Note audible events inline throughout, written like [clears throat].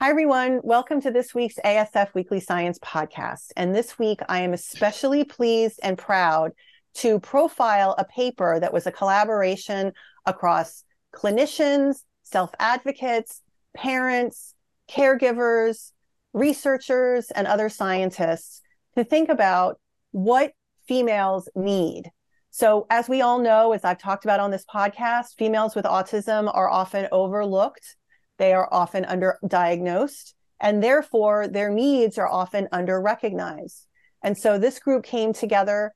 Hi, everyone. Welcome to this week's ASF Weekly Science Podcast. And this week, I am especially pleased and proud to profile a paper that was a collaboration across clinicians, self advocates, parents, caregivers, researchers, and other scientists to think about what females need. So, as we all know, as I've talked about on this podcast, females with autism are often overlooked they are often underdiagnosed, and therefore their needs are often underrecognized. And so this group came together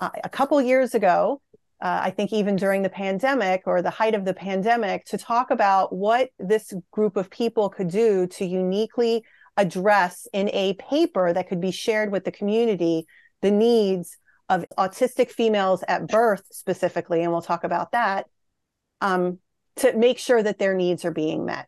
uh, a couple years ago, uh, I think even during the pandemic or the height of the pandemic, to talk about what this group of people could do to uniquely address in a paper that could be shared with the community the needs of autistic females at birth specifically, and we'll talk about that, um, to make sure that their needs are being met.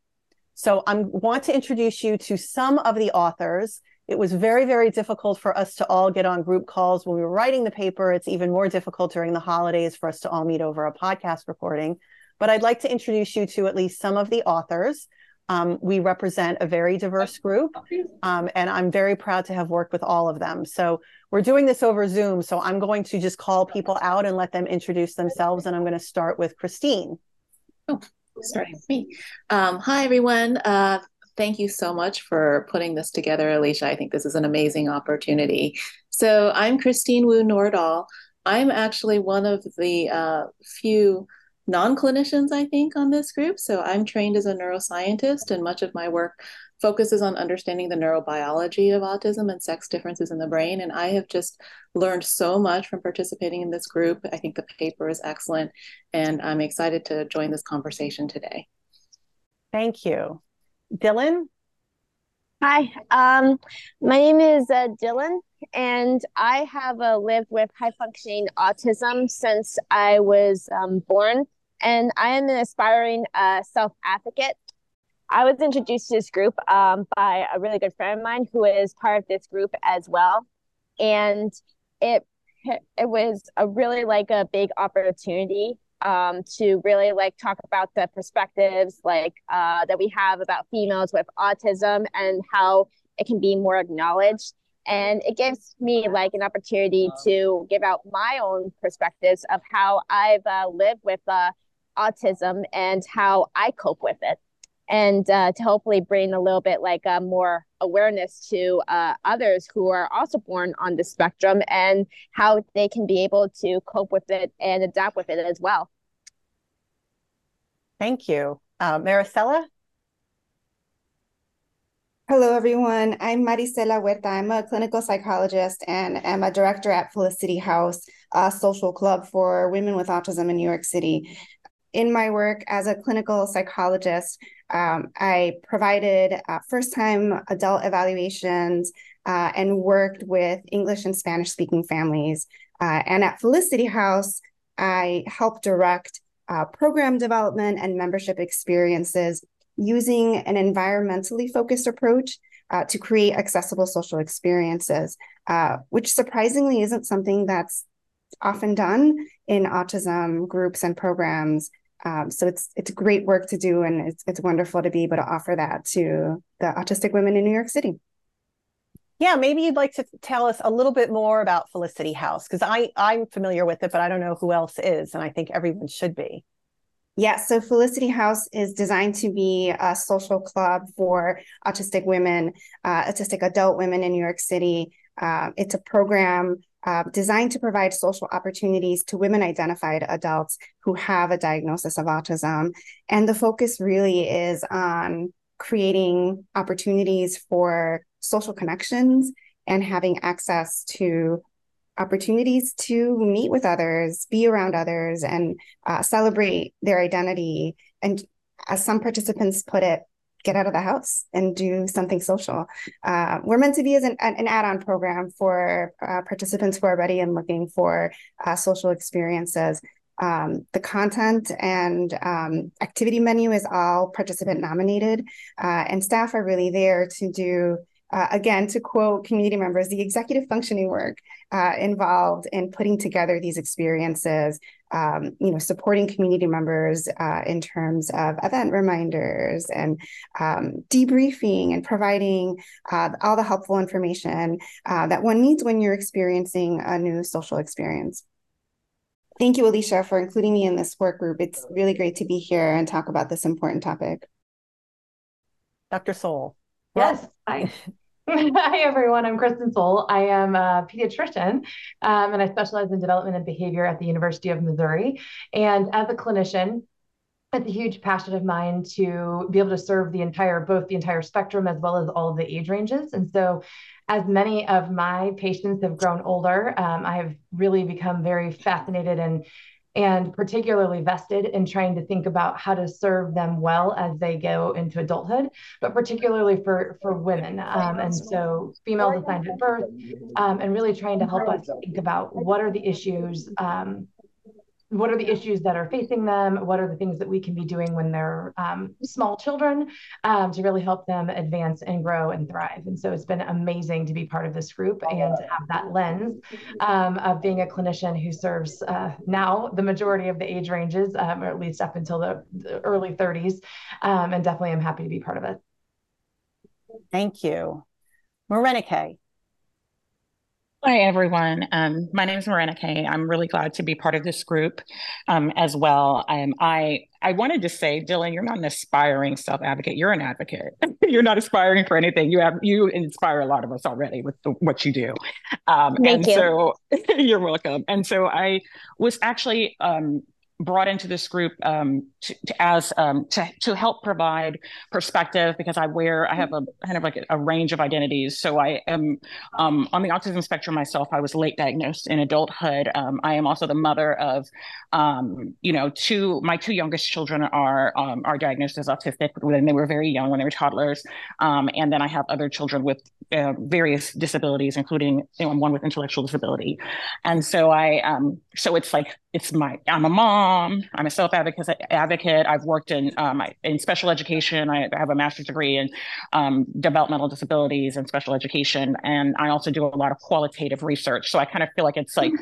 So I want to introduce you to some of the authors. It was very, very difficult for us to all get on group calls when we were writing the paper. It's even more difficult during the holidays for us to all meet over a podcast recording. But I'd like to introduce you to at least some of the authors. Um, we represent a very diverse group, um, and I'm very proud to have worked with all of them. So we're doing this over Zoom. So I'm going to just call people out and let them introduce themselves. And I'm going to start with Christine. Oh starting with me. Um, hi, everyone. Uh, thank you so much for putting this together, Alycia. I think this is an amazing opportunity. So, I'm Christine Wu Nordahl. I'm actually one of the uh, few non clinicians, I think, on this group. So, I'm trained as a neuroscientist, and much of my work focuses on understanding the neurobiology of autism and sex differences in the brain. And I have just learned so much from participating in this group. I think the paper is excellent, and I'm excited to join this conversation today. Thank you. Dylan? Hi, um, my name is uh, Dylan, and I have uh, lived with high functioning autism since I was um, born. And I am an aspiring uh, self advocate I was introduced to this group um, by a really good friend of mine who is part of this group as well, and it it was a really like a big opportunity um, to really like talk about the perspectives like uh, that we have about females with autism and how it can be more acknowledged. And it gives me like an opportunity to give out my own perspectives of how i've uh, lived with uh, autism and how i cope with it and uh, to hopefully bring a little bit like uh, more awareness to uh, others who are also born on the spectrum and how they can be able to cope with it and adapt with it as well. Thank you. Uh, Maricela? Hello, everyone. I'm Maricela Huerta. I'm a clinical psychologist and am a director at Felicity House, a social club for women with autism in New York City. In my work as a clinical psychologist, um, I provided uh, first time adult evaluations uh, and worked with English and Spanish speaking families. Uh, and at Felicity House, I helped direct uh, program development and membership experiences using an environmentally focused approach uh, to create accessible social experiences, uh, which surprisingly isn't something that's often done in autism groups and programs um, so it's it's great work to do, and it's it's wonderful to be able to offer that to the autistic women in New York City. Yeah, maybe you'd like to tell us a little bit more about Felicity House because I I'm familiar with it, but I don't know who else is, and I think everyone should be. Yeah, so Felicity House is designed to be a social club for autistic women, uh, autistic adult women in New York City. Uh, it's a program uh, designed to provide social opportunities to women identified adults who have a diagnosis of autism. And the focus really is on creating opportunities for social connections and having access to opportunities to meet with others, be around others, and uh, celebrate their identity. And as some participants put it, get out of the house and do something social. Uh, we're meant to be as an, an add-on program for uh, participants who are ready and looking for uh, social experiences. Um, the content and um, activity menu is all participant nominated, uh, and staff are really there to do uh, again, to quote community members, the executive functioning work uh, involved in putting together these experiences, um, you know, supporting community members uh, in terms of event reminders and um, debriefing and providing uh, all the helpful information uh, that one needs when you're experiencing a new social experience. Thank you, Alycia, for including me in this work group. It's really great to be here and talk about this important topic. Dr. Sohl. Yes. Hi. [laughs] Hi, everyone. I'm Kristin Sohl. I am a pediatrician um, and I specialize in development and behavior at the University of Missouri. And as a clinician, it's a huge passion of mine to be able to serve the entire, both the entire spectrum as well as all of the age ranges. And so, as many of my patients have grown older, um, I have really become very fascinated and and particularly vested in trying to think about how to serve them well as they go into adulthood, but particularly for for women. Um, and so, females assigned at birth, um, and really trying to help us think about what are the issues um, what are the issues that are facing them? What are the things that we can be doing when they're um, small children um, to really help them advance and grow and thrive? And so it's been amazing to be part of this group and to have that lens um, of being a clinician who serves uh, now the majority of the age ranges, um, or at least up until the, the early 30s. Um, and definitely I'm happy to be part of it. Thank you. Morenike. Hi, everyone. Um, my name is Morenike. I'm really glad to be part of this group um, as well. Um, I I wanted to say, Dylan, you're not an aspiring self advocate. You're an advocate. [laughs] you're not aspiring for anything. You have you inspire a lot of us already with the, what you do. Um, Thank and you. so [laughs] you're welcome. And so I was actually um, brought into this group um, to, to, as um, to to help provide perspective because I wear I have a kind of like a, a range of identities. So I am um, on the autism spectrum myself. I was late diagnosed in adulthood. Um, I am also the mother of um, you know two my two youngest children are um, are diagnosed as autistic when they were very young when they were toddlers, and then I have other children with uh, various disabilities, including you know, one with intellectual disability. And so I so it's like it's my I'm a mom. I'm a self advocate. Advocate. I've worked in um, in special education. I have a master's degree in um, developmental disabilities and special education, and I also do a lot of qualitative research. So I kind of feel like it's like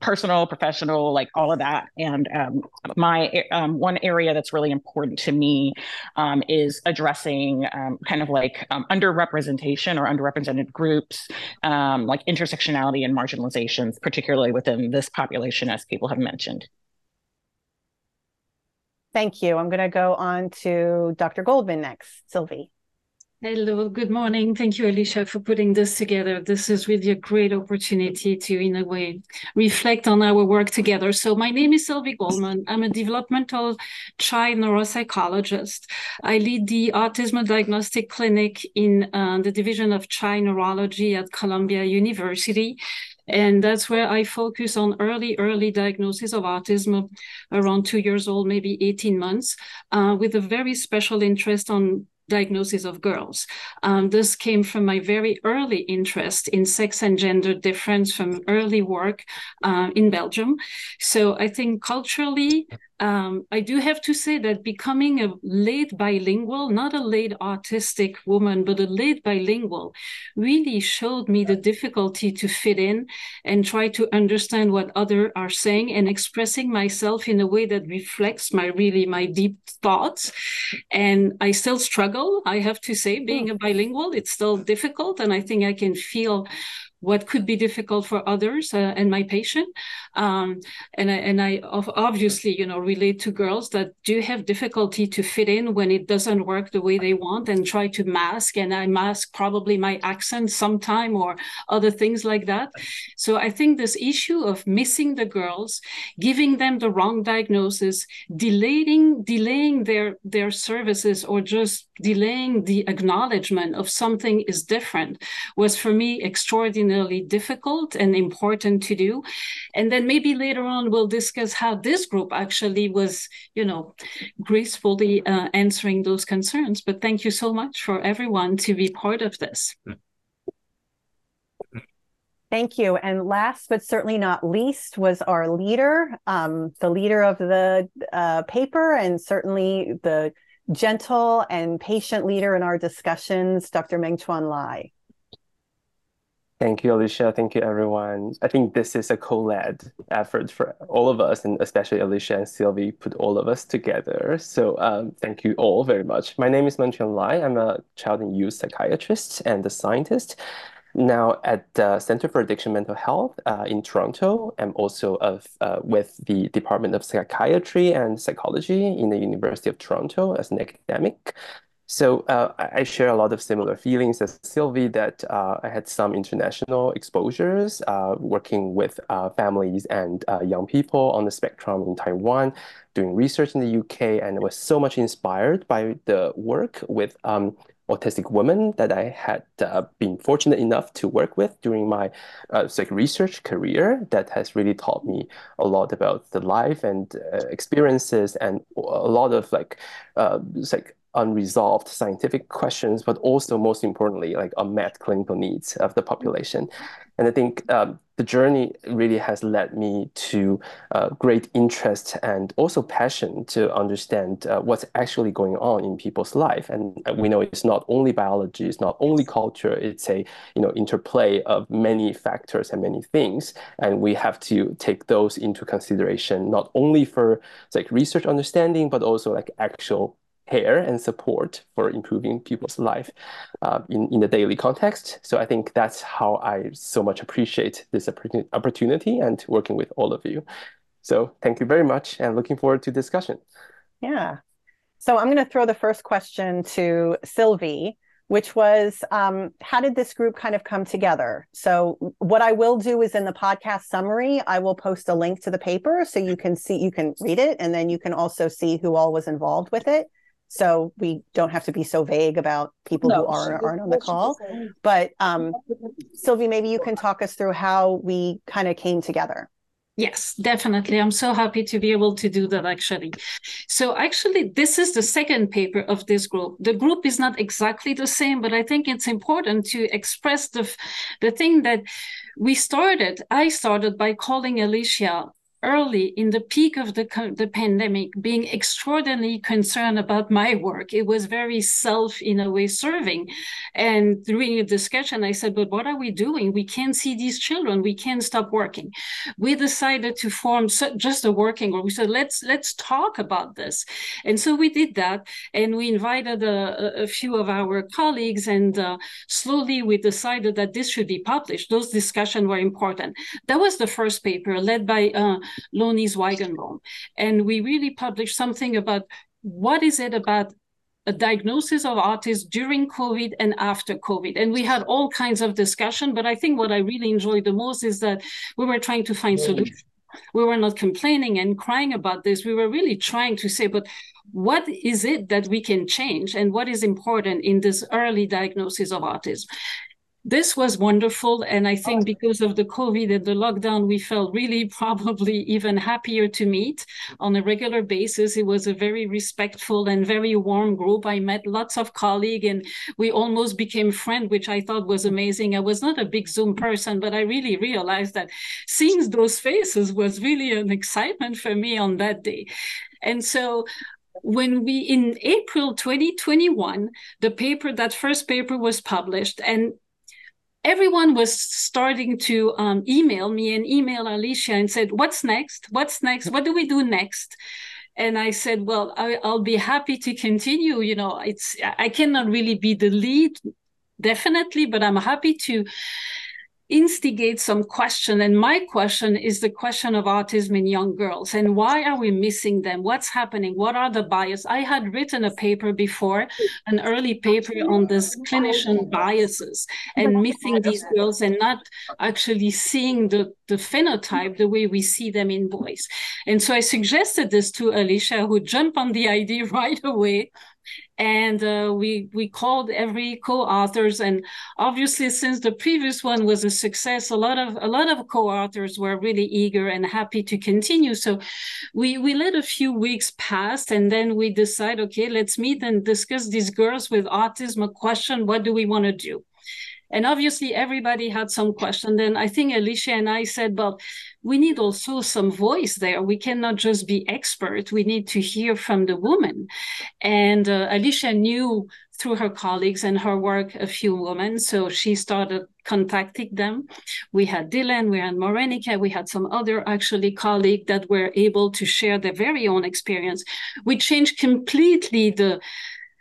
personal, professional, like all of that. And um, my um, one area that's really important to me um, is addressing um, kind of like um, underrepresentation or underrepresented groups, um, like intersectionality and marginalizations, particularly within this population, as people have mentioned. Thank you. I'm going to go on to Dr. Goldman next. Sylvie. Hello, good morning. Thank you, Alycia, for putting this together. This is really a great opportunity to, in a way, reflect on our work together. So my name is Sylvie Goldman. I'm a developmental child neuropsychologist. I lead the Autism Diagnostic Clinic in uh, the Division of Child Neurology at Columbia University. And that's where I focus on early, early diagnosis of autism around two years old, maybe 18 months, uh, with a very special interest on diagnosis of girls. Um, this came from my very early interest in sex and gender difference from early work uh, in Belgium. So I think culturally, um, I do have to say that becoming a late bilingual, not a late autistic woman, but a late bilingual, really showed me the difficulty to fit in and try to understand what others are saying and expressing myself in a way that reflects my really my deep thoughts. And I still struggle, I have to say, being a bilingual, it's still difficult. And I think I can feel what could be difficult for others uh, and my patient. Um, and I, and I obviously, you know, relate to girls that do have difficulty to fit in when it doesn't work the way they want and try to mask. And I mask probably my accent sometime or other things like that. So I think this issue of missing the girls, giving them the wrong diagnosis, delaying delaying their their services or just delaying the acknowledgement of something is different was for me difficult and important to do and then maybe later on we'll discuss how this group actually was you know gracefully uh, answering those concerns but thank you so much for everyone to be part of this Thank you. And last but certainly not least was our leader, um, the leader of the uh, paper, and certainly the gentle and patient leader in our discussions, Dr. Meng Chuan Lai. Thank you, Alycia. Thank you, everyone. I think this is a co-led effort for all of us, and especially Alycia and Sylvie put all of us together. So um, thank you all very much. My name is Meng Chuan Lai. I'm a child and youth psychiatrist and a scientist. Now at the Center for Addiction Mental Health uh, in Toronto, I'm also of, uh, with the Department of Psychiatry and Psychology in the University of Toronto as an academic. So uh, I share a lot of similar feelings as Sylvie that uh, I had some international exposures uh, working with uh, families and uh, young people on the spectrum in Taiwan, doing research in the UK, and was so much inspired by the work with um, autistic women that I had uh, been fortunate enough to work with during my like research career that has really taught me a lot about the life and experiences and a lot of like like unresolved scientific questions, but also most importantly, like unmet clinical needs of the population. And I think um, the journey really has led me to uh, great interest and also passion to understand uh, what's actually going on in people's life. And we know it's not only biology, it's not only culture, it's a you know interplay of many factors and many things. And we have to take those into consideration, not only for like research understanding, but also like actual care and support for improving people's life uh, in, in the daily context. So I think that's how I so much appreciate this opportunity and working with all of you. So thank you very much and looking forward to discussion. Yeah. So I'm going to throw the first question to Sylvie, which was um, how did this group kind of come together? So what I will do is in the podcast summary, I will post a link to the paper so you can see, you can read it, and then you can also see who all was involved with it so we don't have to be so vague about people no, who are, aren't on the call. But um, Sylvie, maybe you can talk us through how we kind of came together. Yes, definitely. I'm so happy to be able to do that actually. So, actually, this is the second paper of this group. The group is not exactly the same, but I think it's important to express the, the thing that we started. I started by calling Alycia early in the peak of the, the pandemic being extraordinarily concerned about my work. It was very self, in a way, serving. And during a discussion, I said, but what are we doing? We can't see these children. We can't stop working. We decided to form just a working group. We said, let's, let's talk about this. And so we did that. And we invited a, a few of our colleagues and uh, slowly we decided that this should be published. Those discussions were important. That was the first paper led by uh, Lonnie Zwaigenbaum. And we really published something about what is it about a diagnosis of autism during COVID and after COVID. And we had all kinds of discussion, but I think what I really enjoyed the most is that we were trying to find solutions. We were not complaining and crying about this. We were really trying to say, but what is it that we can change and what is important in this early diagnosis of autism? This was wonderful. And I think oh. because of the COVID and the lockdown, we felt really [laughs] probably even happier to meet on a regular basis. It was a very respectful and very warm group. I met lots of colleagues and we almost became friends, which I thought was amazing. I was not a big Zoom person, but I really realized that seeing those faces was really an excitement for me on that day. And so when we in April 2021, the paper, that first paper was published, and everyone was starting to um, email me and email Alycia and said, "What's next? What's next? What do we do next?" And I said, "Well, I, will be happy to continue. You know, it's I cannot really be the lead, definitely, but I'm happy to." Instigate some question. And my question is the question of autism in young girls and why are we missing them? What's happening? What are the bias? I had written a paper before, an early paper on this clinician biases and missing these girls and not actually seeing the, the phenotype the way we see them in boys. And so I suggested this to Alycia, who jumped on the [laughs] idea right away and uh, we we called every co-authors and obviously since the previous one was a success a lot of a lot of co-authors were really eager and happy to continue. So we we let a few weeks pass and then we decide okay let's meet and discuss these girls with autism a question what do we want to do and obviously, everybody had some question. Then I think Alycia and I said, well, we need also some voice there. We cannot just be expert. We need to hear from the woman. And uh, Alycia knew through her colleagues and her work a few women. So she started contacting them. We had Dylan, we had Morenike, we had some other actually colleagues that were able to share their very own experience. We changed completely the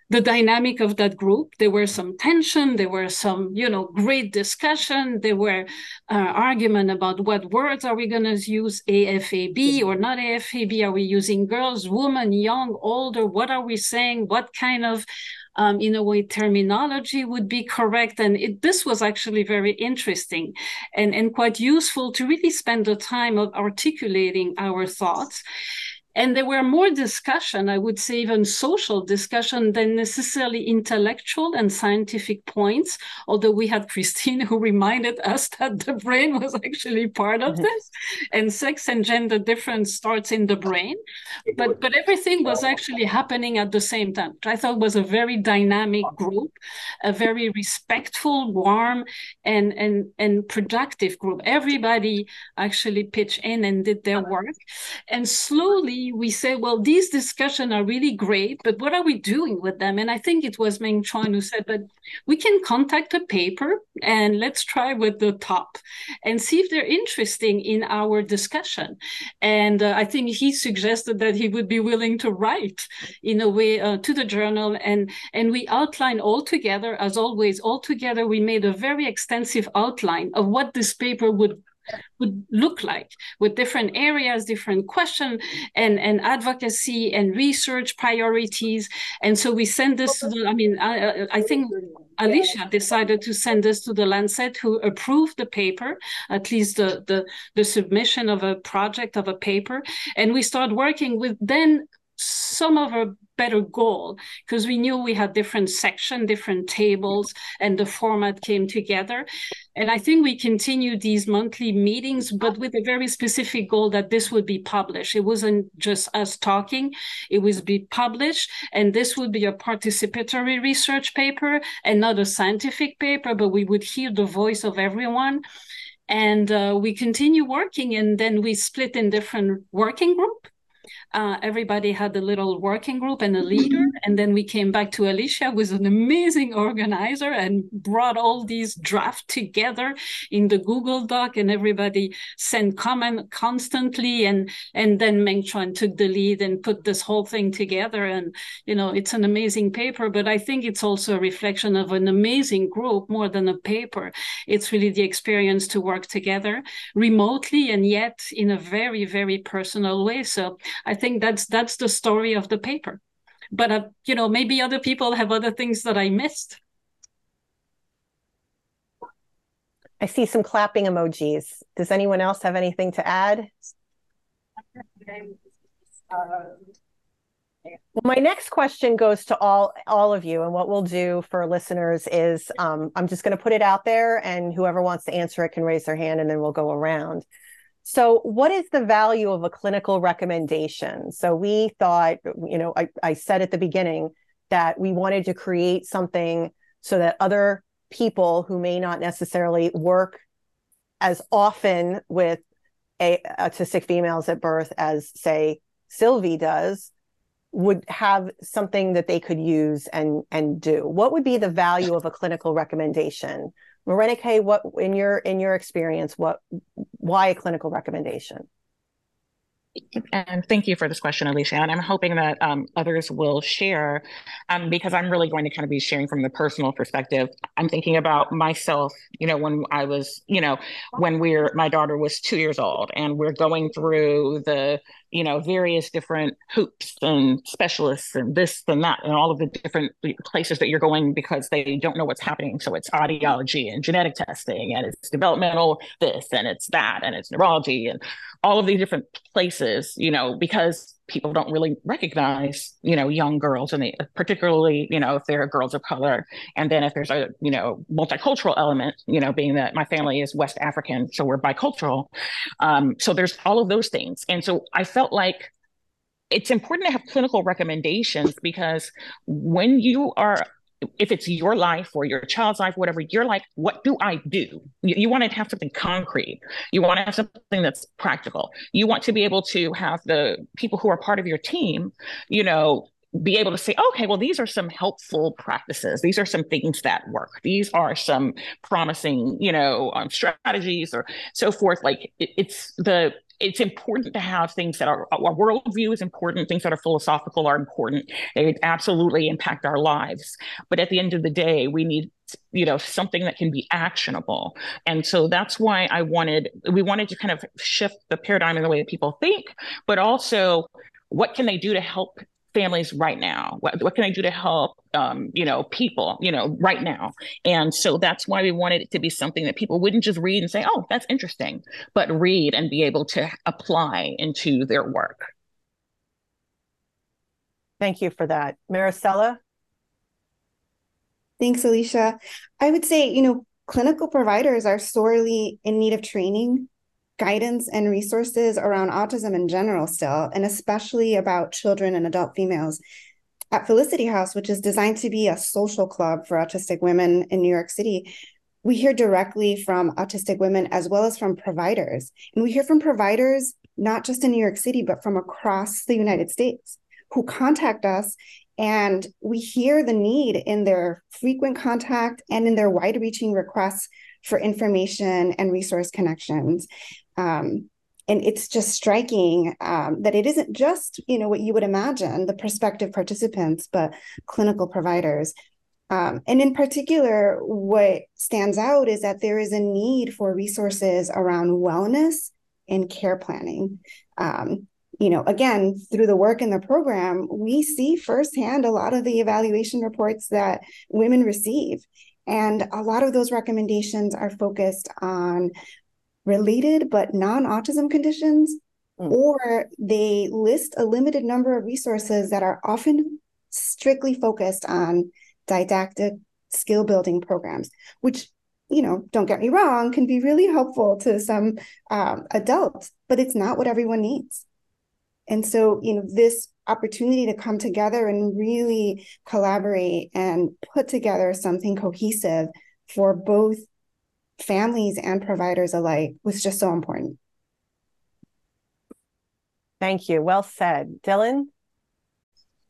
the dynamic of that group. There were some tension. There were some, you know, great discussion. There were uh, argument about what words are we going to use, AFAB or not AFAB? Are we using girls, women, young, older? What are we saying? What kind of um, in a way terminology would be correct and it, this was actually very interesting and, and quite useful to really spend the time of articulating our thoughts and there were more discussion i would say even social discussion than necessarily intellectual and scientific points although we had christine [laughs] who reminded us that the brain was actually part of this and sex and gender difference starts in the brain. But but everything was actually happening at the same time which i thought was a very dynamic group a very respectful warm and and and productive group. Everybody actually pitched in and did their work. And slowly we say, well, these discussions are really great, but what are we doing with them? And I think it was Meng Chuan who said, but we can contact a paper and let's try with the top and see if they're interesting in our discussion. And uh, I think he suggested that he would be willing to write in a way uh, to the journal. And, and we outline all together, as always, all together, we made a very extensive outline of what this paper would would look like with different areas, different question and, and advocacy and research priorities. And so we send this to the, I mean, I, I think Alycia decided to send this to the Lancet who approved the paper, at least the, the, the submission of a project of a paper. And we start working with then some of our better goal because we knew we had different section different tables and the format came together. And i think we continued these monthly meetings but with a very specific goal that this would be published. It wasn't just us talking it was be published and this would be a participatory research paper and not a scientific paper but we would hear the voice of everyone. And uh, we continue working and then we split in different working group uh, everybody had a little working group and a leader. And then we came back to Alycia, was an amazing organizer and brought all these drafts together in the Google Doc and everybody sent comment constantly. And, and then Meng Chuan took the lead and put this whole thing together. And, you know, it's an amazing paper, but I think it's also a reflection of an amazing group more than a paper. It's really the experience to work together remotely and yet in a very, very personal way. So I think that's that's the story of the paper. But uh, you know, maybe other people have other things that I missed. I see some clapping emojis. Does anyone else have anything to add? My next question goes to all all of you, and what we'll do for listeners is um, I'm just going to put it out there, and whoever wants to answer it can raise their hand, and then we'll go around. So, what is the value of a clinical recommendation? So, we thought, you know, I, I said at the beginning that we wanted to create something so that other people who may not necessarily work as often with a, autistic females at birth as, say, Sylvie does, would have something that they could use and and do. What would be the value of a clinical recommendation? Morenike, what in your in your experience, what why a clinical recommendation? And thank you for this question, Alycia. And I'm hoping that um, others will share um, because I'm really going to kind of be sharing from the personal perspective. I'm thinking about myself, you know, when I was, you know, when we're, my daughter was two years old and we're going through the you know various different hoops and specialists and this and that and all of the different places that you're going because they don't know what's happening. So it's audiology and genetic testing and it's developmental this and it's that and it's neurology and all of these different places you know because people don't really recognize you know young girls and they particularly you know if they're girls of color. And then if there's a you know multicultural element you know being that my family is west african so we're bicultural. Um, so there's all of those things. And so i felt like it's important to have clinical recommendations because when you are if it's your life or your child's life, whatever, you're like, what do I do? You, you, want to have something concrete. You want to have something that's practical. You want to be able to have the people who are part of your team, you know, be able to say, okay, well, these are some helpful practices. These are some things that work. These are some promising, you know, um, strategies or so forth. Like it, it's the it's important to have things that are our worldview is important things that are philosophical are important they absolutely impact our lives but at the end of the day we need you know something that can be actionable and so that's why i wanted we wanted to kind of shift the paradigm in the way that people think but also what can they do to help families right now? What, what can I do to help, um, you know, people, you know, right now? And so that's why we wanted it to be something that people wouldn't just read and say, oh, that's interesting, but read and be able to apply into their work. Thank you for that. Maricela? Thanks, Alycia. I would say, you know, clinical providers are sorely in need of training guidance and resources around autism in general still, and especially about children and adult females. At Felicity House, which is designed to be a social club for autistic women in New York City, we hear directly from autistic women as well as from providers. And we hear from providers not just in New York City, but from across the United States who contact us. And we hear the need in their frequent contact and in their wide reaching requests for information and resource connections. Um, and it's just striking um, that it isn't just you know what you would imagine the prospective participants but clinical providers. Um, and in particular what stands out is that there is a need for resources around wellness and care planning. Um, you know again through the work in the program we see firsthand a lot of the evaluation reports that women receive. And a lot of those recommendations are focused on related but non autism conditions, mm. or they list a limited number of resources that are often strictly focused on didactic skill building programs, which you know, don't get me wrong, can be really helpful to some um, adults, but it's not what everyone needs. And so, you know, this opportunity to come together and really collaborate and put together something cohesive for both families and providers alike was just so important. Thank you. Well said. Dylan?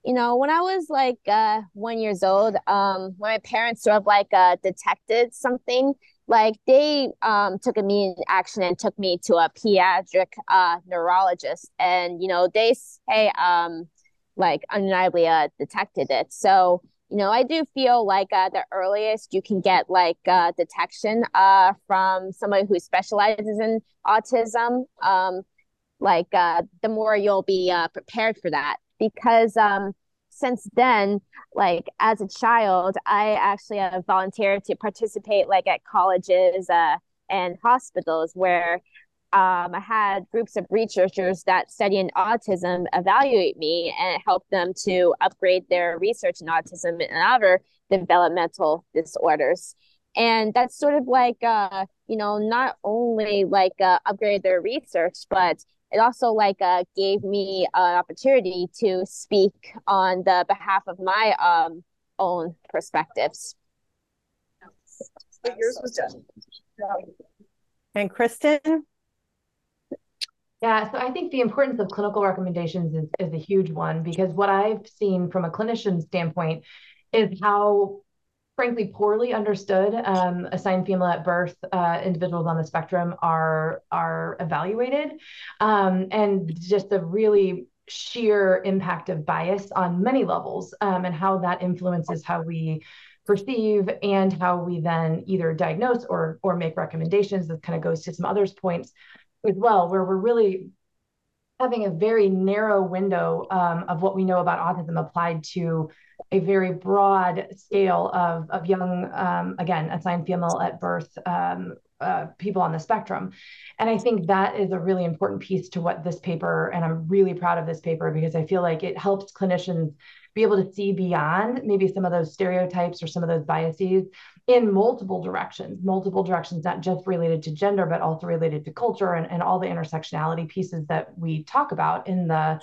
You know, when I was like uh, one years old, um, when my parents sort of like uh, detected something, like they um, took immediate action and took me to a pediatric uh, neurologist, and you know they say um, like undeniably uh, detected it. So you know, I do feel like uh, the earliest you can get like uh, detection uh, from somebody who specializes in autism, um, like uh, the more you'll be uh, prepared for that. Because um, since then, like as a child, I actually volunteered to participate like at colleges uh, and hospitals where um, I had groups of researchers that study in autism evaluate me and help them to upgrade their research in autism and other developmental disorders. And that's sort of like, uh, you know, not only like uh, upgrade their research, but it also like uh, gave me an opportunity to speak on the behalf of my um, own perspectives. But yours was done. And Kristin? Yeah, so I think the importance of clinical recommendations is, is a huge one because what I've seen from a clinician standpoint is how, frankly, poorly understood um, assigned female at birth uh, individuals on the spectrum are are evaluated, um, and just the really sheer impact of bias on many levels um, and how that influences how we perceive and how we then either diagnose or or make recommendations. This kind of goes to some others points as well, where we're really having a very narrow window um, of what we know about autism applied to a very broad scale of, of young, um, again, assigned female at birth um, uh, people on the spectrum. And I think that is a really important piece to what this paper, and I'm really proud of this paper because I feel like it helps clinicians be able to see beyond maybe some of those stereotypes or some of those biases in multiple directions, multiple directions, not just related to gender, but also related to culture and, and all the intersectionality pieces that we talk about in the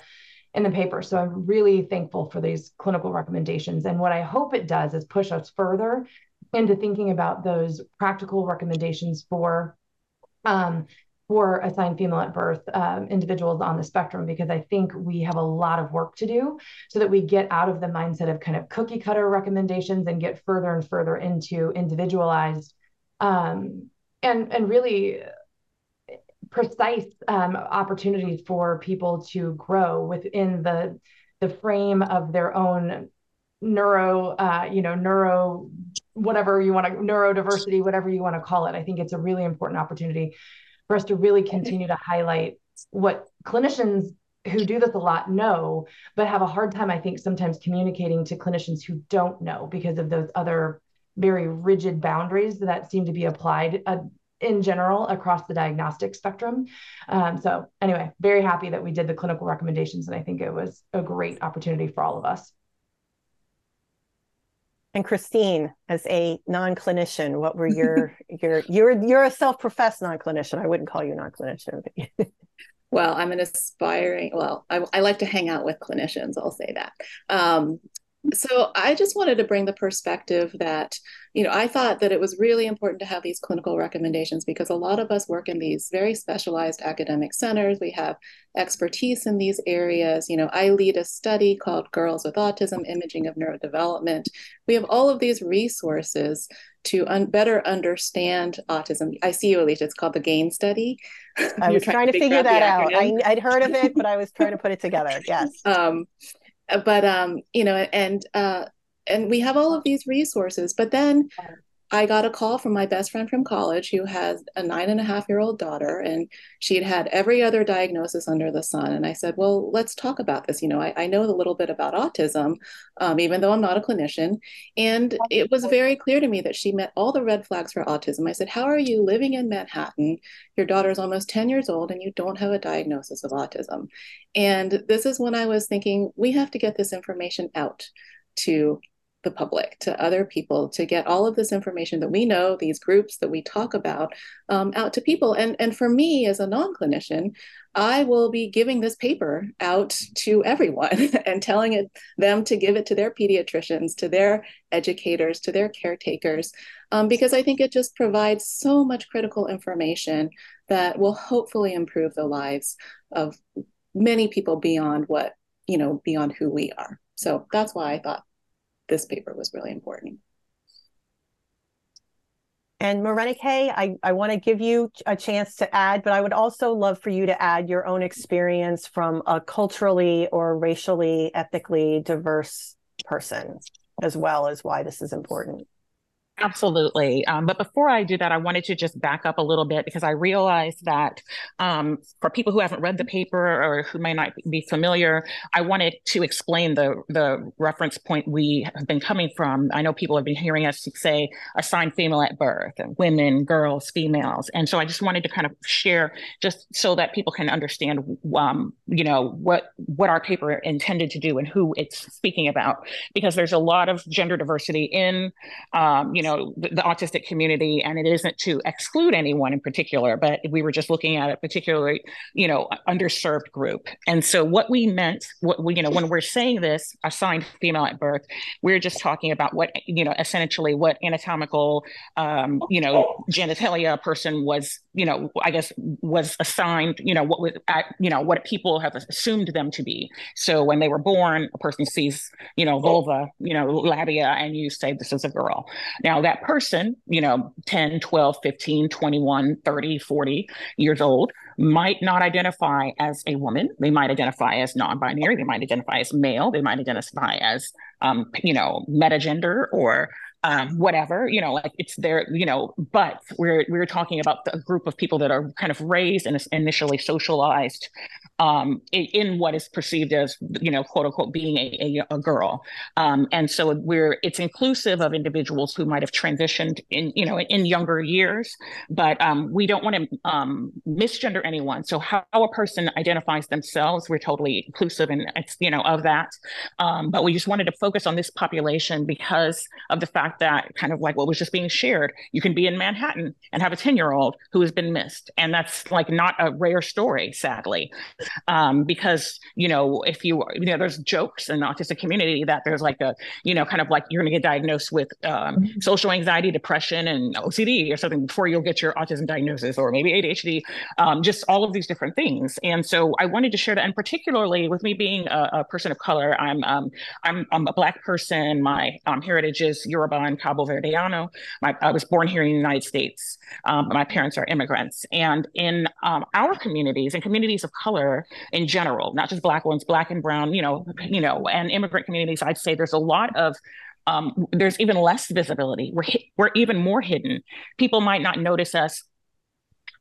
in the paper. So I'm really thankful for these clinical recommendations. And what I hope it does is push us further into thinking about those practical recommendations for um, for assigned female at birth um, individuals on the spectrum because I think we have a lot of work to do so that we get out of the mindset of kind of cookie cutter recommendations and get further and further into individualized um, and and really precise um, opportunities for people to grow within the the frame of their own neuro uh, you know neuro whatever you want to neurodiversity whatever you want to call it. I think it's a really important opportunity for us to really continue to highlight what clinicians who do this a lot know but have a hard time i think sometimes communicating to clinicians who don't know because of those other very rigid boundaries that seem to be applied uh, in general across the diagnostic spectrum. Um, so, anyway, very happy that we did the clinical recommendations, and I think it was a great opportunity for all of us. And Christine, as a non-clinician, what were your [laughs] your you're you're a self-professed non-clinician. I wouldn't call you non-clinician. [laughs] well, I'm an aspiring. Well, I, I, like to hang out with clinicians. I'll say that. Um, so I just wanted to bring the perspective that, you know, I thought that it was really important to have these clinical recommendations because a lot of us work in these very specialized academic centers. We have expertise in these areas. You know, I lead a study called Girls with Autism Imaging of Neurodevelopment. We have all of these resources to un- better understand autism. I see you, Alycia. It's called the GAIN study. I [laughs] was trying, trying, to figure that out. I, would heard of it, but I was trying to put it [laughs] together. Yes. Um, but um, you know, and uh, and we have all of these resources. But then I got a call from my best friend from college who has a nine and a half year old daughter, and she had had every other diagnosis under the sun. And I said, Well, let's talk about this. You know, I, I know a little bit about autism, um, even though I'm not a clinician. And it was very clear to me that she met all the red flags for autism. I said, How are you living in Manhattan? Your daughter's almost 10 years old, and you don't have a diagnosis of autism. And this is when I was thinking, we have to get this information out to the public, to other people, to get all of this information that we know, these groups that we talk about, um, out to people. And, and for me as a non clinician, I will be giving this paper out to everyone [laughs] and telling it, them to give it to their pediatricians, to their educators, to their caretakers, um, because I think it just provides so much critical information that will hopefully improve the lives of many people beyond what, you know, beyond who we are. So that's why I thought this paper was really important. And Morenike, I, I want to give you a chance to add, but I would also love for you to add your own experience from a culturally or racially, ethically diverse person, as well as why this is important. Absolutely. Um, but before I do that, I wanted to just back up a little bit because I realized that um, for people who haven't read the paper or who may not be familiar, I wanted to explain the the reference point we have been coming from. I know people have been hearing us say assigned female at birth, women, girls, females, and so I just wanted to kind of share just so that people can understand, um, you know, what what our paper intended to do and who it's speaking about, because there's a lot of gender diversity in, um, you know know the, the, autistic community and it isn't to exclude anyone in particular but we were just looking at a particularly you know underserved group. And so what we meant what we you know when we're saying this assigned female at birth we're just talking about what you know essentially what anatomical um, you know genitalia a person was you know i guess was assigned you know what was at, you know what people have assumed them to be. So when they were born a person sees you know vulva you know labia and you say this is a girl. Now now, that person, you know, 10, 12, 15, 21, 30, 40 years old, might not identify as a woman. They might identify as non binary. They might identify as male. They might identify as, um, you know, metagender or um, whatever, you know, like it's there, you know, but we're, we're talking about the group of people that are kind of raised and initially socialized um, in what is perceived as, you know, quote unquote, being a, a, a girl. Um, and so we're, it's inclusive of individuals who might have transitioned in, you know, in younger years, but um, we don't want to um, misgender anyone. So how a person identifies themselves, we're totally inclusive and it's, you know, of that. Um, but we just wanted to focus on this population because of the fact that kind of like what was just being shared, you can be in Manhattan and have a 10 year old who has been missed. And that's like not a rare story, sadly. um, because you know if you you know there's jokes in the autistic community that there's like a you know kind of like you're going to get diagnosed with um, mm-hmm. social anxiety, depression, and OCD or something before you'll get your autism diagnosis or maybe ADHD, um, just all of these different things. And so I wanted to share that, and particularly with me being a, a person of color, I'm um, I'm, I'm a black person. My um, heritage is Yoruba and Cabo Verdeano. My, I was born here in the United States. Um, my parents are immigrants, and in um, our communities and communities of color in general, not just black ones, black and brown, you know, you know, and immigrant communities, I'd say there's a lot of um, there's even less visibility. We're we're even more hidden. People might not notice us,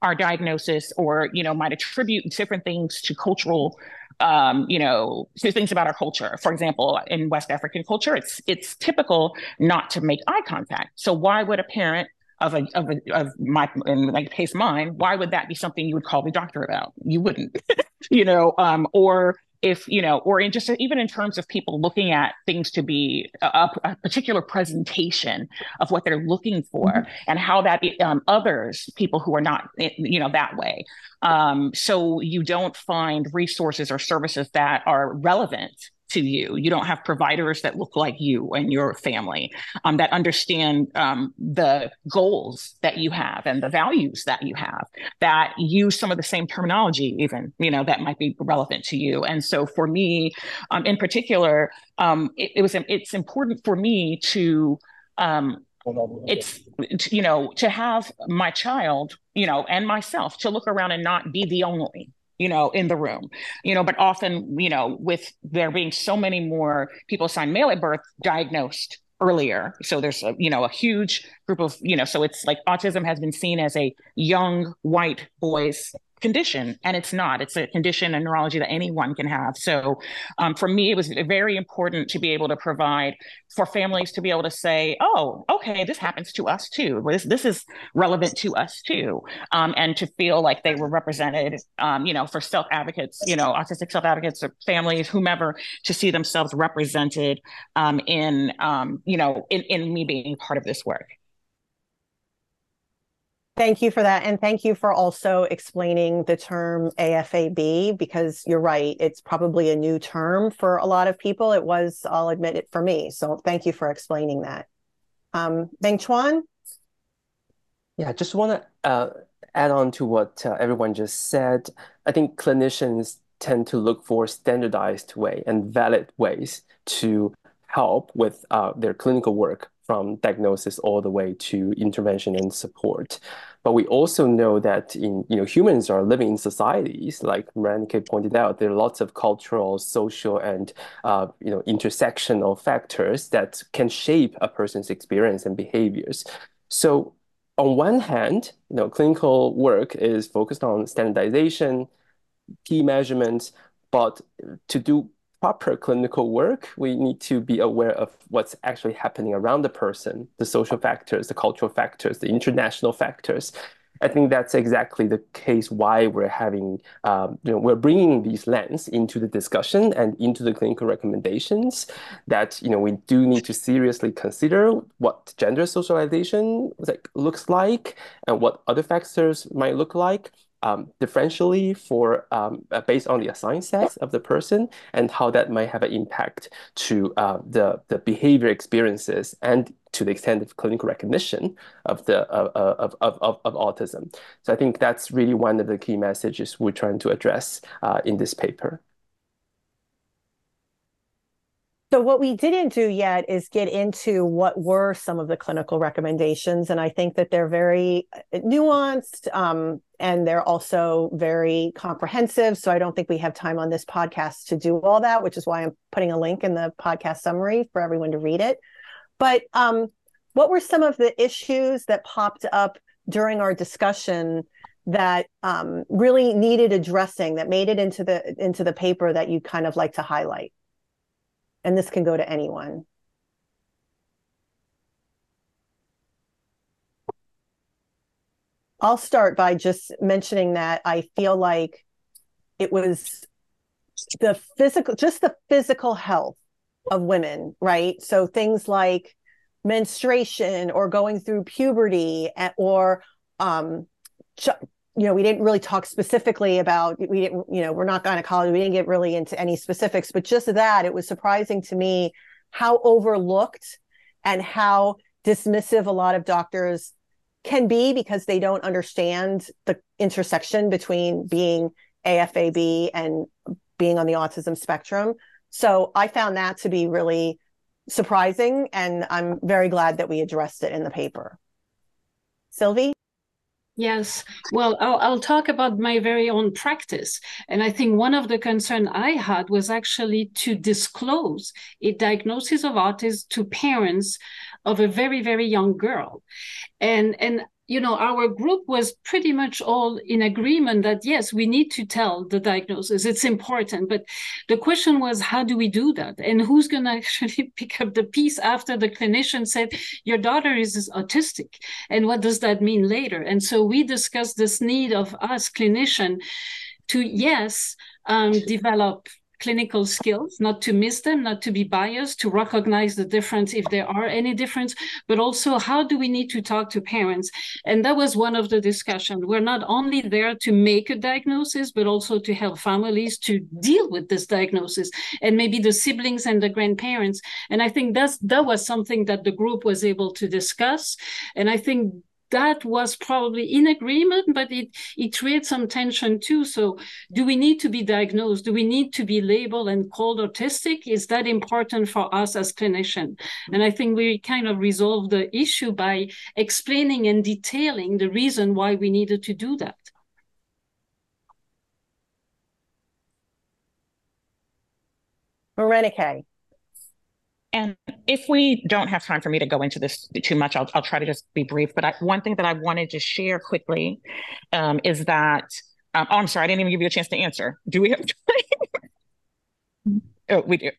our diagnosis, or you know, might attribute different things to cultural um, you know, to things about our culture. For example, in West African culture, it's it's typical not to make eye contact. So why would a parent of a of a, of my in like case mine, why would that be something you would call the doctor about? You wouldn't, [laughs] you know, um, or if you know or in just even in terms of people looking at things to be a, a particular presentation of what they're looking for mm-hmm. and how that um, others people who are not eh, you know that way um, so you don't find resources or services that are relevant to you. You don't have providers that look like you and your family um, that understand um, the goals that you have and the values that you have that use some of the same terminology, even you know that might be relevant to you. And so, for me, um, in particular, um, it, it, was it's important for me to um, it's you know to have my child you know and myself to look around and not be the only you know, in the room, you know, but often, you know, with there being so many more people assigned male at birth diagnosed earlier. So there's a, you know, a huge group of, you know, so it's like autism has been seen as a young white boys condition and it's not. It's a condition and neurology that anyone can have. So um, for me it was very important to be able to provide for families to be able to say oh okay this happens to us too. This, this is relevant to us too. Um, and to feel like they were represented um, you know for self advocates you know autistic self advocates or families whomever to see themselves represented um, in um, you know in, in me being part of this work Thank you for that. And thank you for also explaining the term AFAB because you're right. It's probably a new term for a lot of people. It was, I'll admit it for me. So thank you for explaining that. Um, Meng Chuan? Yeah, just want to uh, add on to what uh, everyone just said. I think clinicians tend to look for standardized way and valid ways to help with uh, their clinical work from diagnosis all the way to intervention and support. But we also know that in you know humans are living in societies, like Morenike pointed out, there are lots of cultural, social, and uh, you know intersectional factors that can shape a person's experience and behaviors. So on one hand, you know, clinical work is focused on standardization, key measurements, but to do proper clinical work, we need to be aware of what's actually happening around the person, the social factors, the cultural factors, the international factors. I think that's exactly the case why we're having, um, you know, we're bringing these lens into the discussion and into the clinical recommendations that, you know, we do need to seriously consider what gender socialization like, looks like and what other factors might look like um, differentially for um, uh, based on the assigned sex of the person and how that might have an impact to uh, the the behavior experiences and to the extent of clinical recognition of the uh, of, of, of, of autism. So I think that's really one of the key messages we're trying to address uh, in this paper. So, what we didn't do yet is get into what were some of the clinical recommendations. And I think that they're very uh, nuanced um, and they're also very comprehensive. So, I don't think we have time on this podcast to do all that, which is why I'm putting a link in the podcast summary for everyone to read it. But um, what were some of the issues that popped up during our discussion that um, really needed addressing that made it into the into the paper that you kind of like to highlight? And this can go to anyone. I'll start by just mentioning that I feel like it was the physical, just the physical health of women, right? So things like menstruation or going through puberty or um, ch- you know, we didn't really talk specifically about, we didn't, you know, we're not gynecology, we didn't get really into any specifics, but just that, it was surprising to me how overlooked and how dismissive a lot of doctors can be because they don't understand the intersection between being AFAB and being on the autism spectrum. So I found that to be really surprising, and I'm very glad that we addressed it in the paper. Sylvie? Yes, well, I'll, I'll, talk about my very own practice. And I think one of the concern I had was actually to disclose a diagnosis of autism to parents of a very, very young girl. And, and you know, our group was pretty much all in agreement that yes, we need to tell the diagnosis. It's important. But the question was, how do we do that? And who's going [laughs] to actually pick up the piece after the clinician said, your daughter is autistic? And what does that mean later? And so we discussed this need of us clinician to, yes, um, develop clinical skills, not to miss them, not to be biased, to recognize the difference if there are any difference, but also how do we need to talk to parents? And that was one of the discussion. We're not only there to make a diagnosis, but also to help families to deal with this diagnosis and maybe the siblings and the grandparents. And I think that's that was something that the group was able to discuss. And I think that was probably in agreement, but it, it creates some tension too. So do we need to be diagnosed? Do we need to be labeled and called autistic? Is that important for us as clinicians? And I think we kind of resolved the issue by explaining and detailing the reason why we needed to do that. Morenike. And if we don't have time for me to go into this too much, I'll, I'll try to just be brief. But I, one thing that I wanted to share quickly um, is that, um, oh, I'm sorry, I didn't even give you a chance to answer. Do we have time? [laughs] oh, we do.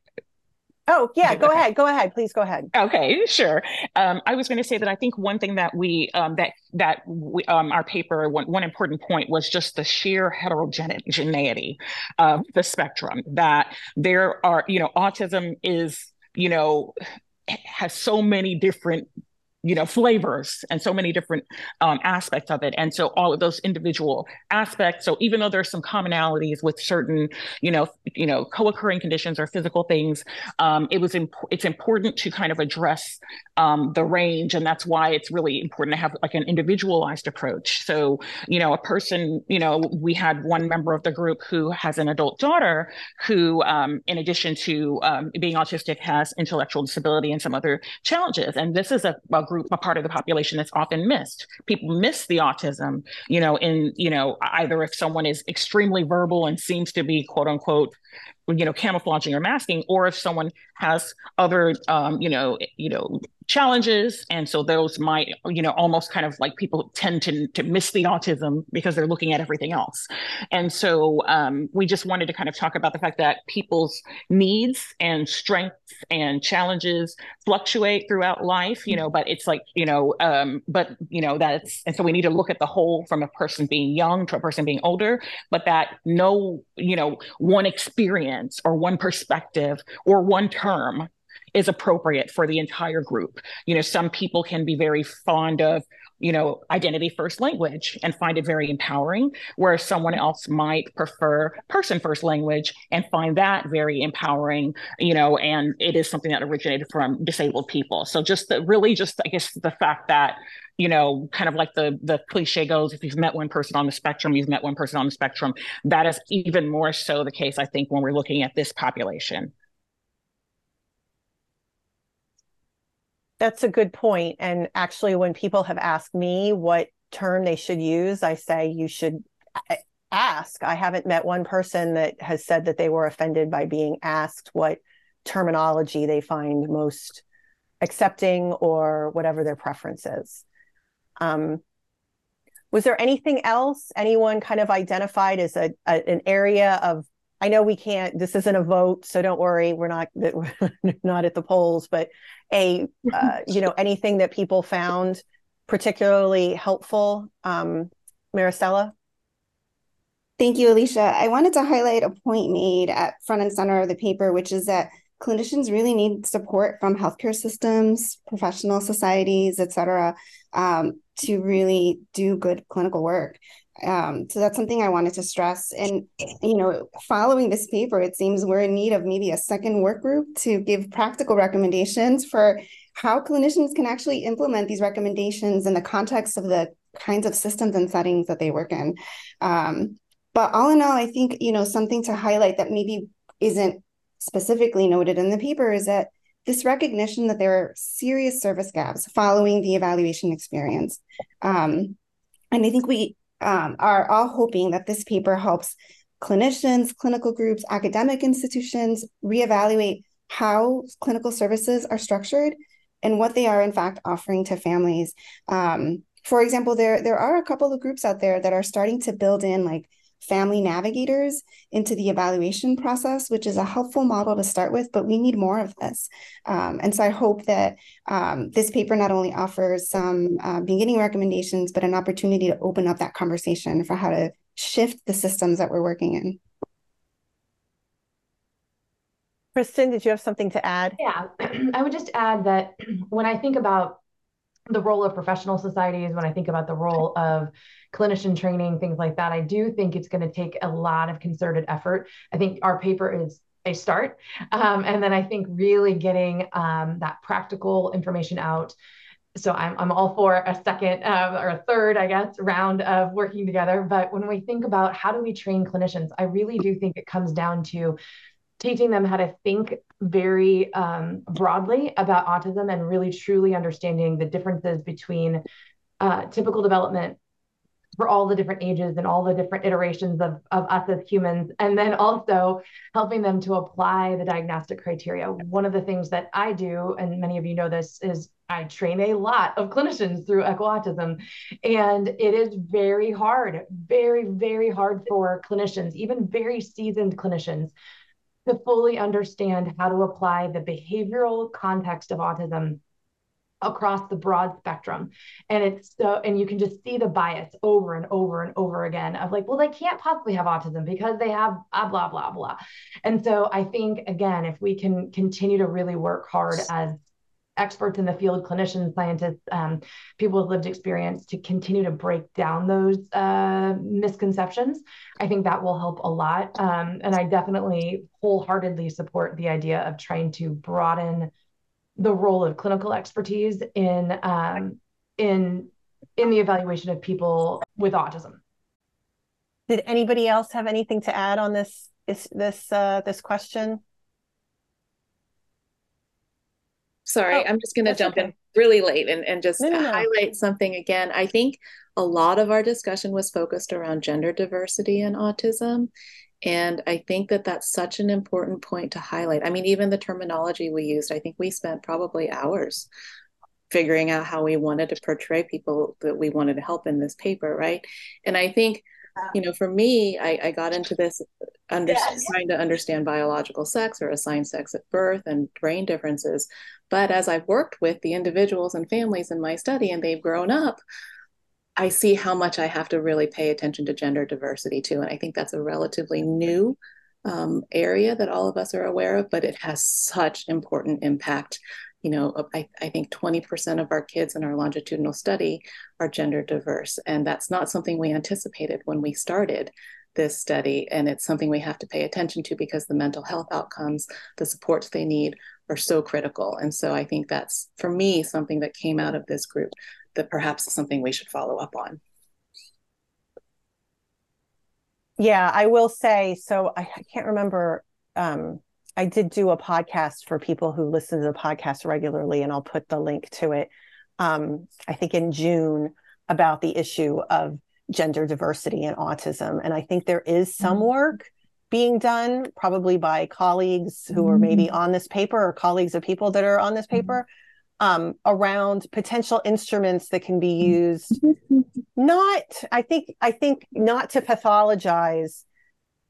Oh, yeah, go ahead. Go ahead. Please go ahead. Okay, sure. Um, I was going to say that I think one thing that we, um, that, that we, um, our paper, one, one important point was just the sheer heterogeneity of the spectrum, that there are, you know, autism is you know, has so many different you know flavors and so many different um, aspects of it. And so all of those individual aspects so even though there's some commonalities with certain you know you know co-occurring conditions or physical things um, it was imp- it's important to kind of address um, the range. And that's why it's really important to have like an individualized approach. So you know a person you know we had one member of the group who has an adult daughter who um, in addition to um, being autistic has intellectual disability and some other challenges. And this is a, a group group, a part of the population that's often missed. People miss the autism, you know, in, you know, either if someone is extremely verbal and seems to be quote unquote you know camouflaging or masking or if someone has other um, you know you know challenges. And so those might you know almost kind of like people tend to to miss the autism because they're looking at everything else. And so um, we just wanted to kind of talk about the fact that people's needs and strengths and challenges fluctuate throughout life you know but it's like you know um, but you know that's and so we need to look at the whole from a person being young to a person being older but that no you know one experience or one perspective or one term is appropriate for the entire group. You know, some people can be very fond of, you know, identity first language and find it very empowering, whereas someone else might prefer person first language and find that very empowering, you know, and it is something that originated from disabled people. So just the really just I guess the fact that you know, kind of like the the cliche goes, if you've met one person on the spectrum, you've met one person on the spectrum. That is even more so the case, I think, when we're looking at this population. That's a good point. And actually, when people have asked me what term they should use, I say you should ask. I haven't met one person that has said that they were offended by being asked what terminology they find most accepting or whatever their preference is. Um, was there anything else anyone kind of identified as a, a, an area of I know we can't. This isn't a vote, so don't worry. We're not [laughs] we're not at the polls, but a [laughs] uh, you know anything that people found particularly helpful, um, Maricela. Thank you, Alycia. I wanted to highlight a point made at front and center of the paper, which is that clinicians really need support from healthcare systems, professional societies, et cetera, um, to really do good clinical work. Um, so that's something I wanted to stress. And, you know, following this paper, it seems we're in need of maybe a second work group to give practical recommendations for how clinicians can actually implement these recommendations in the context of the kinds of systems and settings that they work in. Um, but all in all, I think, you know, something to highlight that maybe isn't specifically noted in the paper is that this recognition that there are serious service gaps following the evaluation experience. Um, and I think we um, are all hoping that this paper helps clinicians, clinical groups, academic institutions reevaluate how clinical services are structured and what they are in fact offering to families. Um, for example, there there are a couple of groups out there that are starting to build in like family navigators into the evaluation process, which is a helpful model to start with, but we need more of this. Um, and so I hope that um, this paper not only offers some uh, beginning recommendations, but an opportunity to open up that conversation for how to shift the systems that we're working in. Kristin, did you have something to add? Yeah, [clears throat] I would just add that [clears throat] when I think about the role of professional societies, when I think about the role of clinician training, things like that, I do think it's going to take a lot of concerted effort. I think our paper is a start. Um, and then I think really getting um, that practical information out. So I'm, I'm all for a second uh, or a third, I guess, round of working together. But when we think about how do we train clinicians, I really do think it comes down to teaching them how to think very um, broadly about autism and really truly understanding the differences between uh, typical development for all the different ages and all the different iterations of, of us as humans, and then also helping them to apply the diagnostic criteria. One of the things that I do, and many of you know this, is I train a lot of clinicians through Echo Autism, and it is very hard, very, very hard for clinicians, even very seasoned clinicians, to fully understand how to apply the behavioral context of autism across the broad spectrum. And it's so and you can just see the bias over and over and over again of like well they can't possibly have autism because they have blah blah blah blah. And so i think again if we can continue to really work hard as experts in the field clinicians scientists um, people with lived experience to continue to break down those uh, misconceptions i think that will help a lot um, and i definitely wholeheartedly support the idea of trying to broaden the role of clinical expertise in um, in in the evaluation of people with autism. Did anybody else have anything to add on this this this uh, this question? Sorry, oh, I'm just going to jump okay. in really late and, and just no, no, no. highlight something again. I think a lot of our discussion was focused around gender diversity and autism. And I think that that's such an important point to highlight. I mean, even the terminology we used, I think we spent probably hours figuring out how we wanted to portray people that we wanted to help in this paper, right? And I think, you know, for me, I, I got into this under, yes. trying to understand biological sex or assigned sex at birth and brain differences. But as I've worked with the individuals and families in my study and they've grown up, I see how much I have to really pay attention to gender diversity too. And I think that's a relatively new um, area that all of us are aware of, but it has such important impact. You know, I, I think 20% of our kids in our longitudinal study are gender diverse. And that's not something we anticipated when we started this study. And it's something we have to pay attention to because the mental health outcomes, the supports they need are so critical. And so I think that's, for me, something that came out of this group that perhaps is something we should follow up on. Yeah, I will say so. I, I can't remember. Um, I did do a podcast for people who listen to the podcast regularly, and I'll put the link to it. Um, I think in June about the issue of gender diversity and autism. And I think there is some mm-hmm. work being done, probably by colleagues who are maybe mm-hmm. on this paper or colleagues of people that are on this paper, um, around potential instruments that can be used not i think i think not to pathologize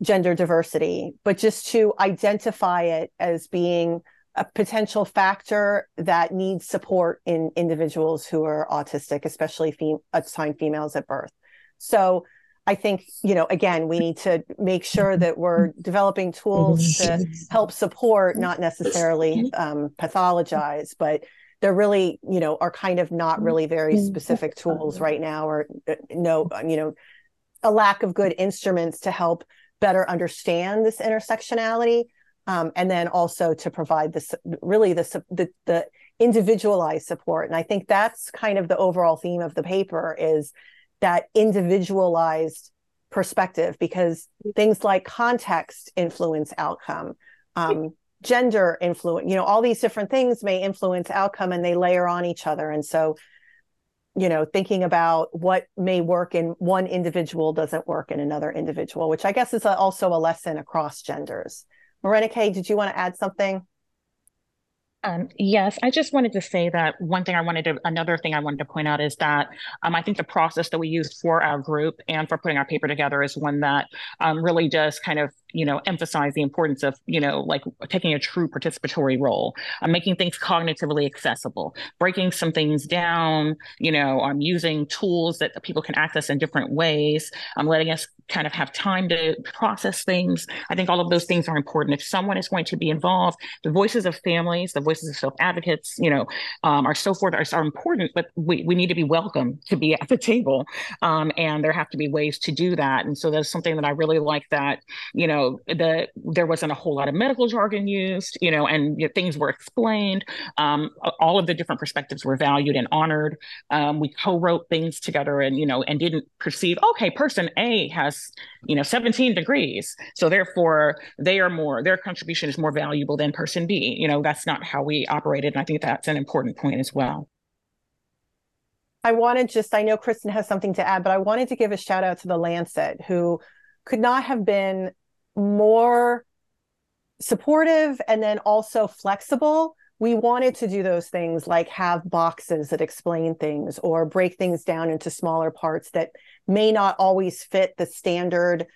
gender diversity but just to identify it as being a potential factor that needs support in individuals who are autistic especially fem- assigned females at birth. So i think you know again we need to make sure that we're developing tools to help support not necessarily um, pathologize but there really you know are kind of not really very specific tools right now or uh, no you know a lack of good instruments to help better understand this intersectionality um, and then also to provide this really the, the, the individualized support. And i think that's kind of the overall theme of the paper is that individualized perspective because things like context influence outcome um, gender influence you know all these different things may influence outcome and they layer on each other. And so you know thinking about what may work in one individual doesn't work in another individual which i guess is a, also a lesson across genders. Morenike, did you want to add something? Um, yes, I just wanted to say that one thing I wanted to, another thing I wanted to point out is that um, I think the process that we used for our group and for putting our paper together is one that um, really does kind of you know emphasize the importance of you know like taking a true participatory role. Uh, making things cognitively accessible breaking some things down you know i'm using tools that people can access in different ways. I'm letting us kind of have time to process things. I think all of those things are important. If someone is going to be involved the voices of families the voices of self advocates you know um, are so forth are, are, important but we, we need to be welcome to be at the table um, and there have to be ways to do that. And so that's something that i really like that you know know, the there wasn't a whole lot of medical jargon used, you know, and you know, things were explained. Um, all of the different perspectives were valued and honored. Um, we co-wrote things together, and you know, and didn't perceive, okay, person A has, you know, 17 degrees, so therefore they are more, their contribution is more valuable than person B. You know, that's not how we operated, and I think that's an important point as well. I wanted just, I know Kristin has something to add, but I wanted to give a shout out to the Lancet, who could not have been more supportive and then also flexible we wanted to do those things like have boxes that explain things or break things down into smaller parts that may not always fit the standard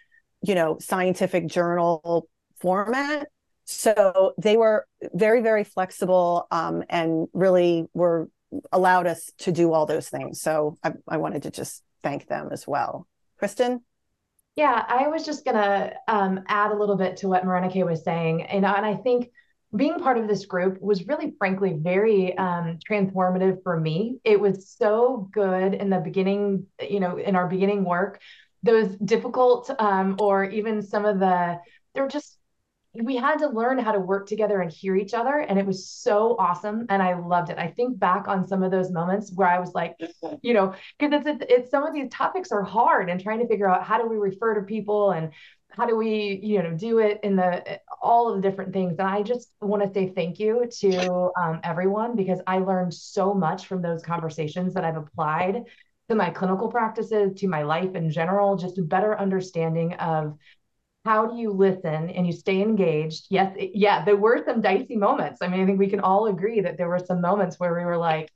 you know scientific journal format. So they were very very flexible um, and really were allowed us to do all those things. So I, I wanted to just thank them as well. Kristin yeah, I was just gonna um, add a little bit to what Morenike was saying, you know, and I think being part of this group was really, frankly, very um, transformative for me. It was so good in the beginning, you know, in our beginning work. Those difficult, um, or even some of the, they're just we had to learn how to work together and hear each other and it was so awesome and i loved it. I think back on some of those moments where i was like [laughs] you know because it's, it's some of these topics are hard and trying to figure out how do we refer to people and how do we you know do it in the all of the different things. And i just want to say thank you to um, everyone because i learned so much from those conversations that i've applied to my clinical practices to my life in general just a better understanding of how do you listen and you stay engaged? Yes, it, yeah, there were some dicey moments. I mean, I think we can all agree that there were some moments where we were like,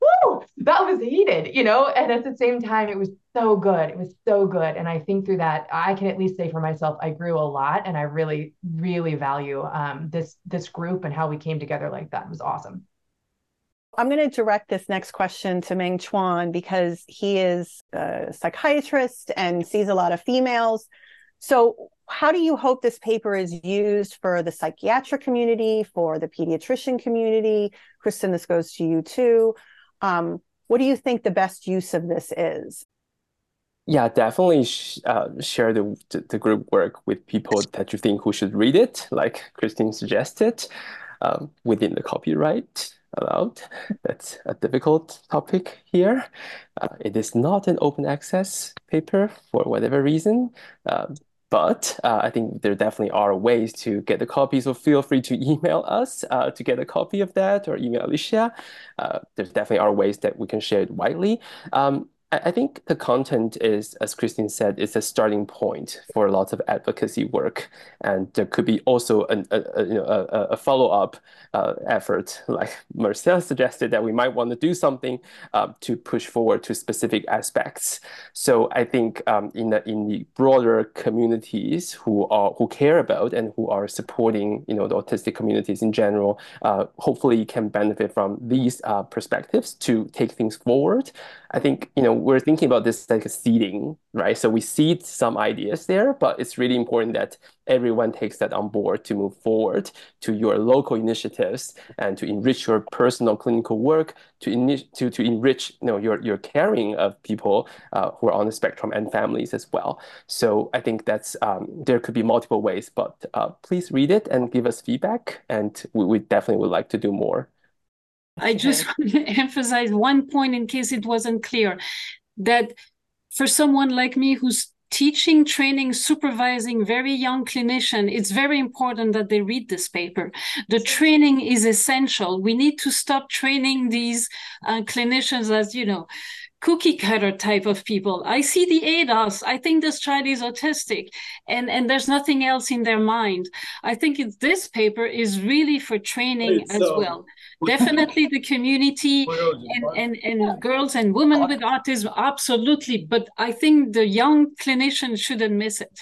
whoo, that was heated, you know? And at the same time, it was so good. It was so good. And I think through that, I can at least say for myself, I grew a lot and I really, really value um, this this group and how we came together like that. It was awesome. I'm going to direct this next question to Meng Chuan because he is a psychiatrist and sees a lot of females. So, how do you hope this paper is used for the psychiatric community, for the pediatrician community? Kristin, this goes to you too. Um, what do you think the best use of this is? Yeah, definitely sh uh, share the, the group work with people that you think who should read it, like Christine suggested, um, within the copyright allowed. That's a difficult topic here. Uh, it is not an open access paper for whatever reason. Uh, but uh, I think there definitely are ways to get the copy. So feel free to email us uh, to get a copy of that or email Alycia. Uh, there definitely are ways that we can share it widely. Um, I think the content is, as Christine said, is a starting point for lots of advocacy work, and there could be also an, a, a, you know, a, a follow-up uh, effort, like Marcel [laughs] suggested, that we might want to do something uh, to push forward to specific aspects. So I think um, in the in the broader communities who are who care about and who are supporting, you know, the autistic communities in general, uh, hopefully can benefit from these uh, perspectives to take things forward. I think you know we're thinking about this like a seeding, right? So we seed some ideas there, but it's really important that everyone takes that on board to move forward to your local initiatives and to enrich your personal clinical work, to to to enrich you know your your caring of people uh, who are on the spectrum and families as well. So I think that's um, there could be multiple ways, but uh, please read it and give us feedback, and we, we definitely would like to do more. I just [laughs] want to emphasize one point in case it wasn't clear that for someone like me who's teaching, training, supervising very young clinician, it's very important that they read this paper. The training is essential. We need to stop training these uh, clinicians as, you know, cookie cutter type of people. I see the ADOS. I think this child is autistic and, and there's nothing else in their mind. I think it's, this paper is really for training as well. Definitely the community [laughs] and, and, and girls and women with autism, absolutely. But I think the young clinician shouldn't miss it.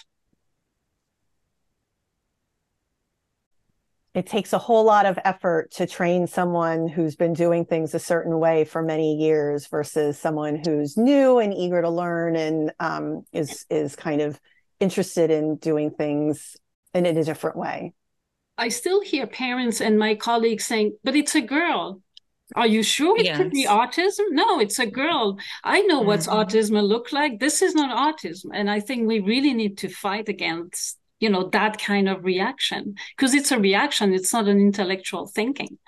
It takes a whole lot of effort to train someone who's been doing things a certain way for many years versus someone who's new and eager to learn and um, is is kind of interested in doing things in, in a different way. I still hear parents and my colleagues saying, "But it's a girl." Are you sure it yes. could be autism? No, it's a girl. I know mm-hmm. what's autism look like. This is not autism, and I think we really need to fight against you know that kind of reaction. Because it's a reaction it's not an intellectual thinking.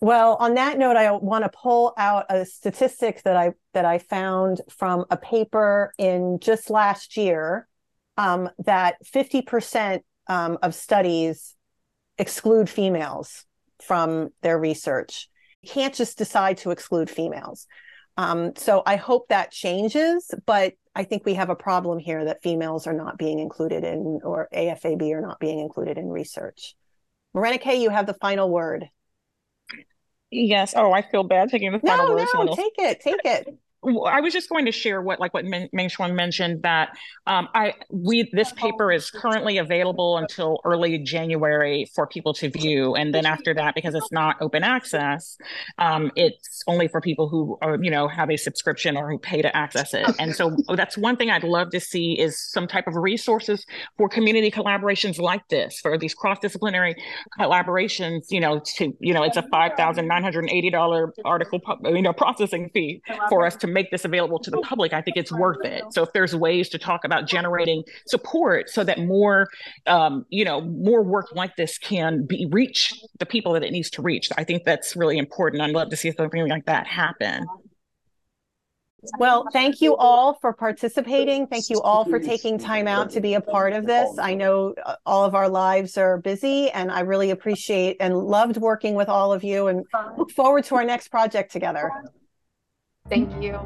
Well on that note i want to pull out a statistic that i that i found from a paper in just last year um, that 50% um, of studies exclude females from their research. You can't just decide to exclude females um, so I hope that changes, but I think we have a problem here that females are not being included in, or AFAB are not being included in research. Morenike, you have the final word. Yes. Oh, I feel bad taking the final no, word. No, take it, take it. I was just going to share what, like what Meng Chuan mentioned, that um, I we this paper is currently available until early January for people to view, and then after that, because it's not open access, um, it's only for people who are, you know have a subscription or who pay to access it. And so that's one thing I'd love to see is some type of resources for community collaborations like this, for these cross disciplinary collaborations. You know, to you know, it's a five thousand nine hundred eighty dollar article, you know, processing fee for us to make this available to the public, I think it's worth it. So if there's ways to talk about generating support so that more, um, you know, more work like this can be reach the people that it needs to reach, I think that's really important. I'd love to see something like that happen. Well, thank you all for participating. Thank you all for taking time out to be a part of this. I know uh, all of our lives are busy, and I really appreciate and loved working with all of you and look forward to our next project together. Thank you.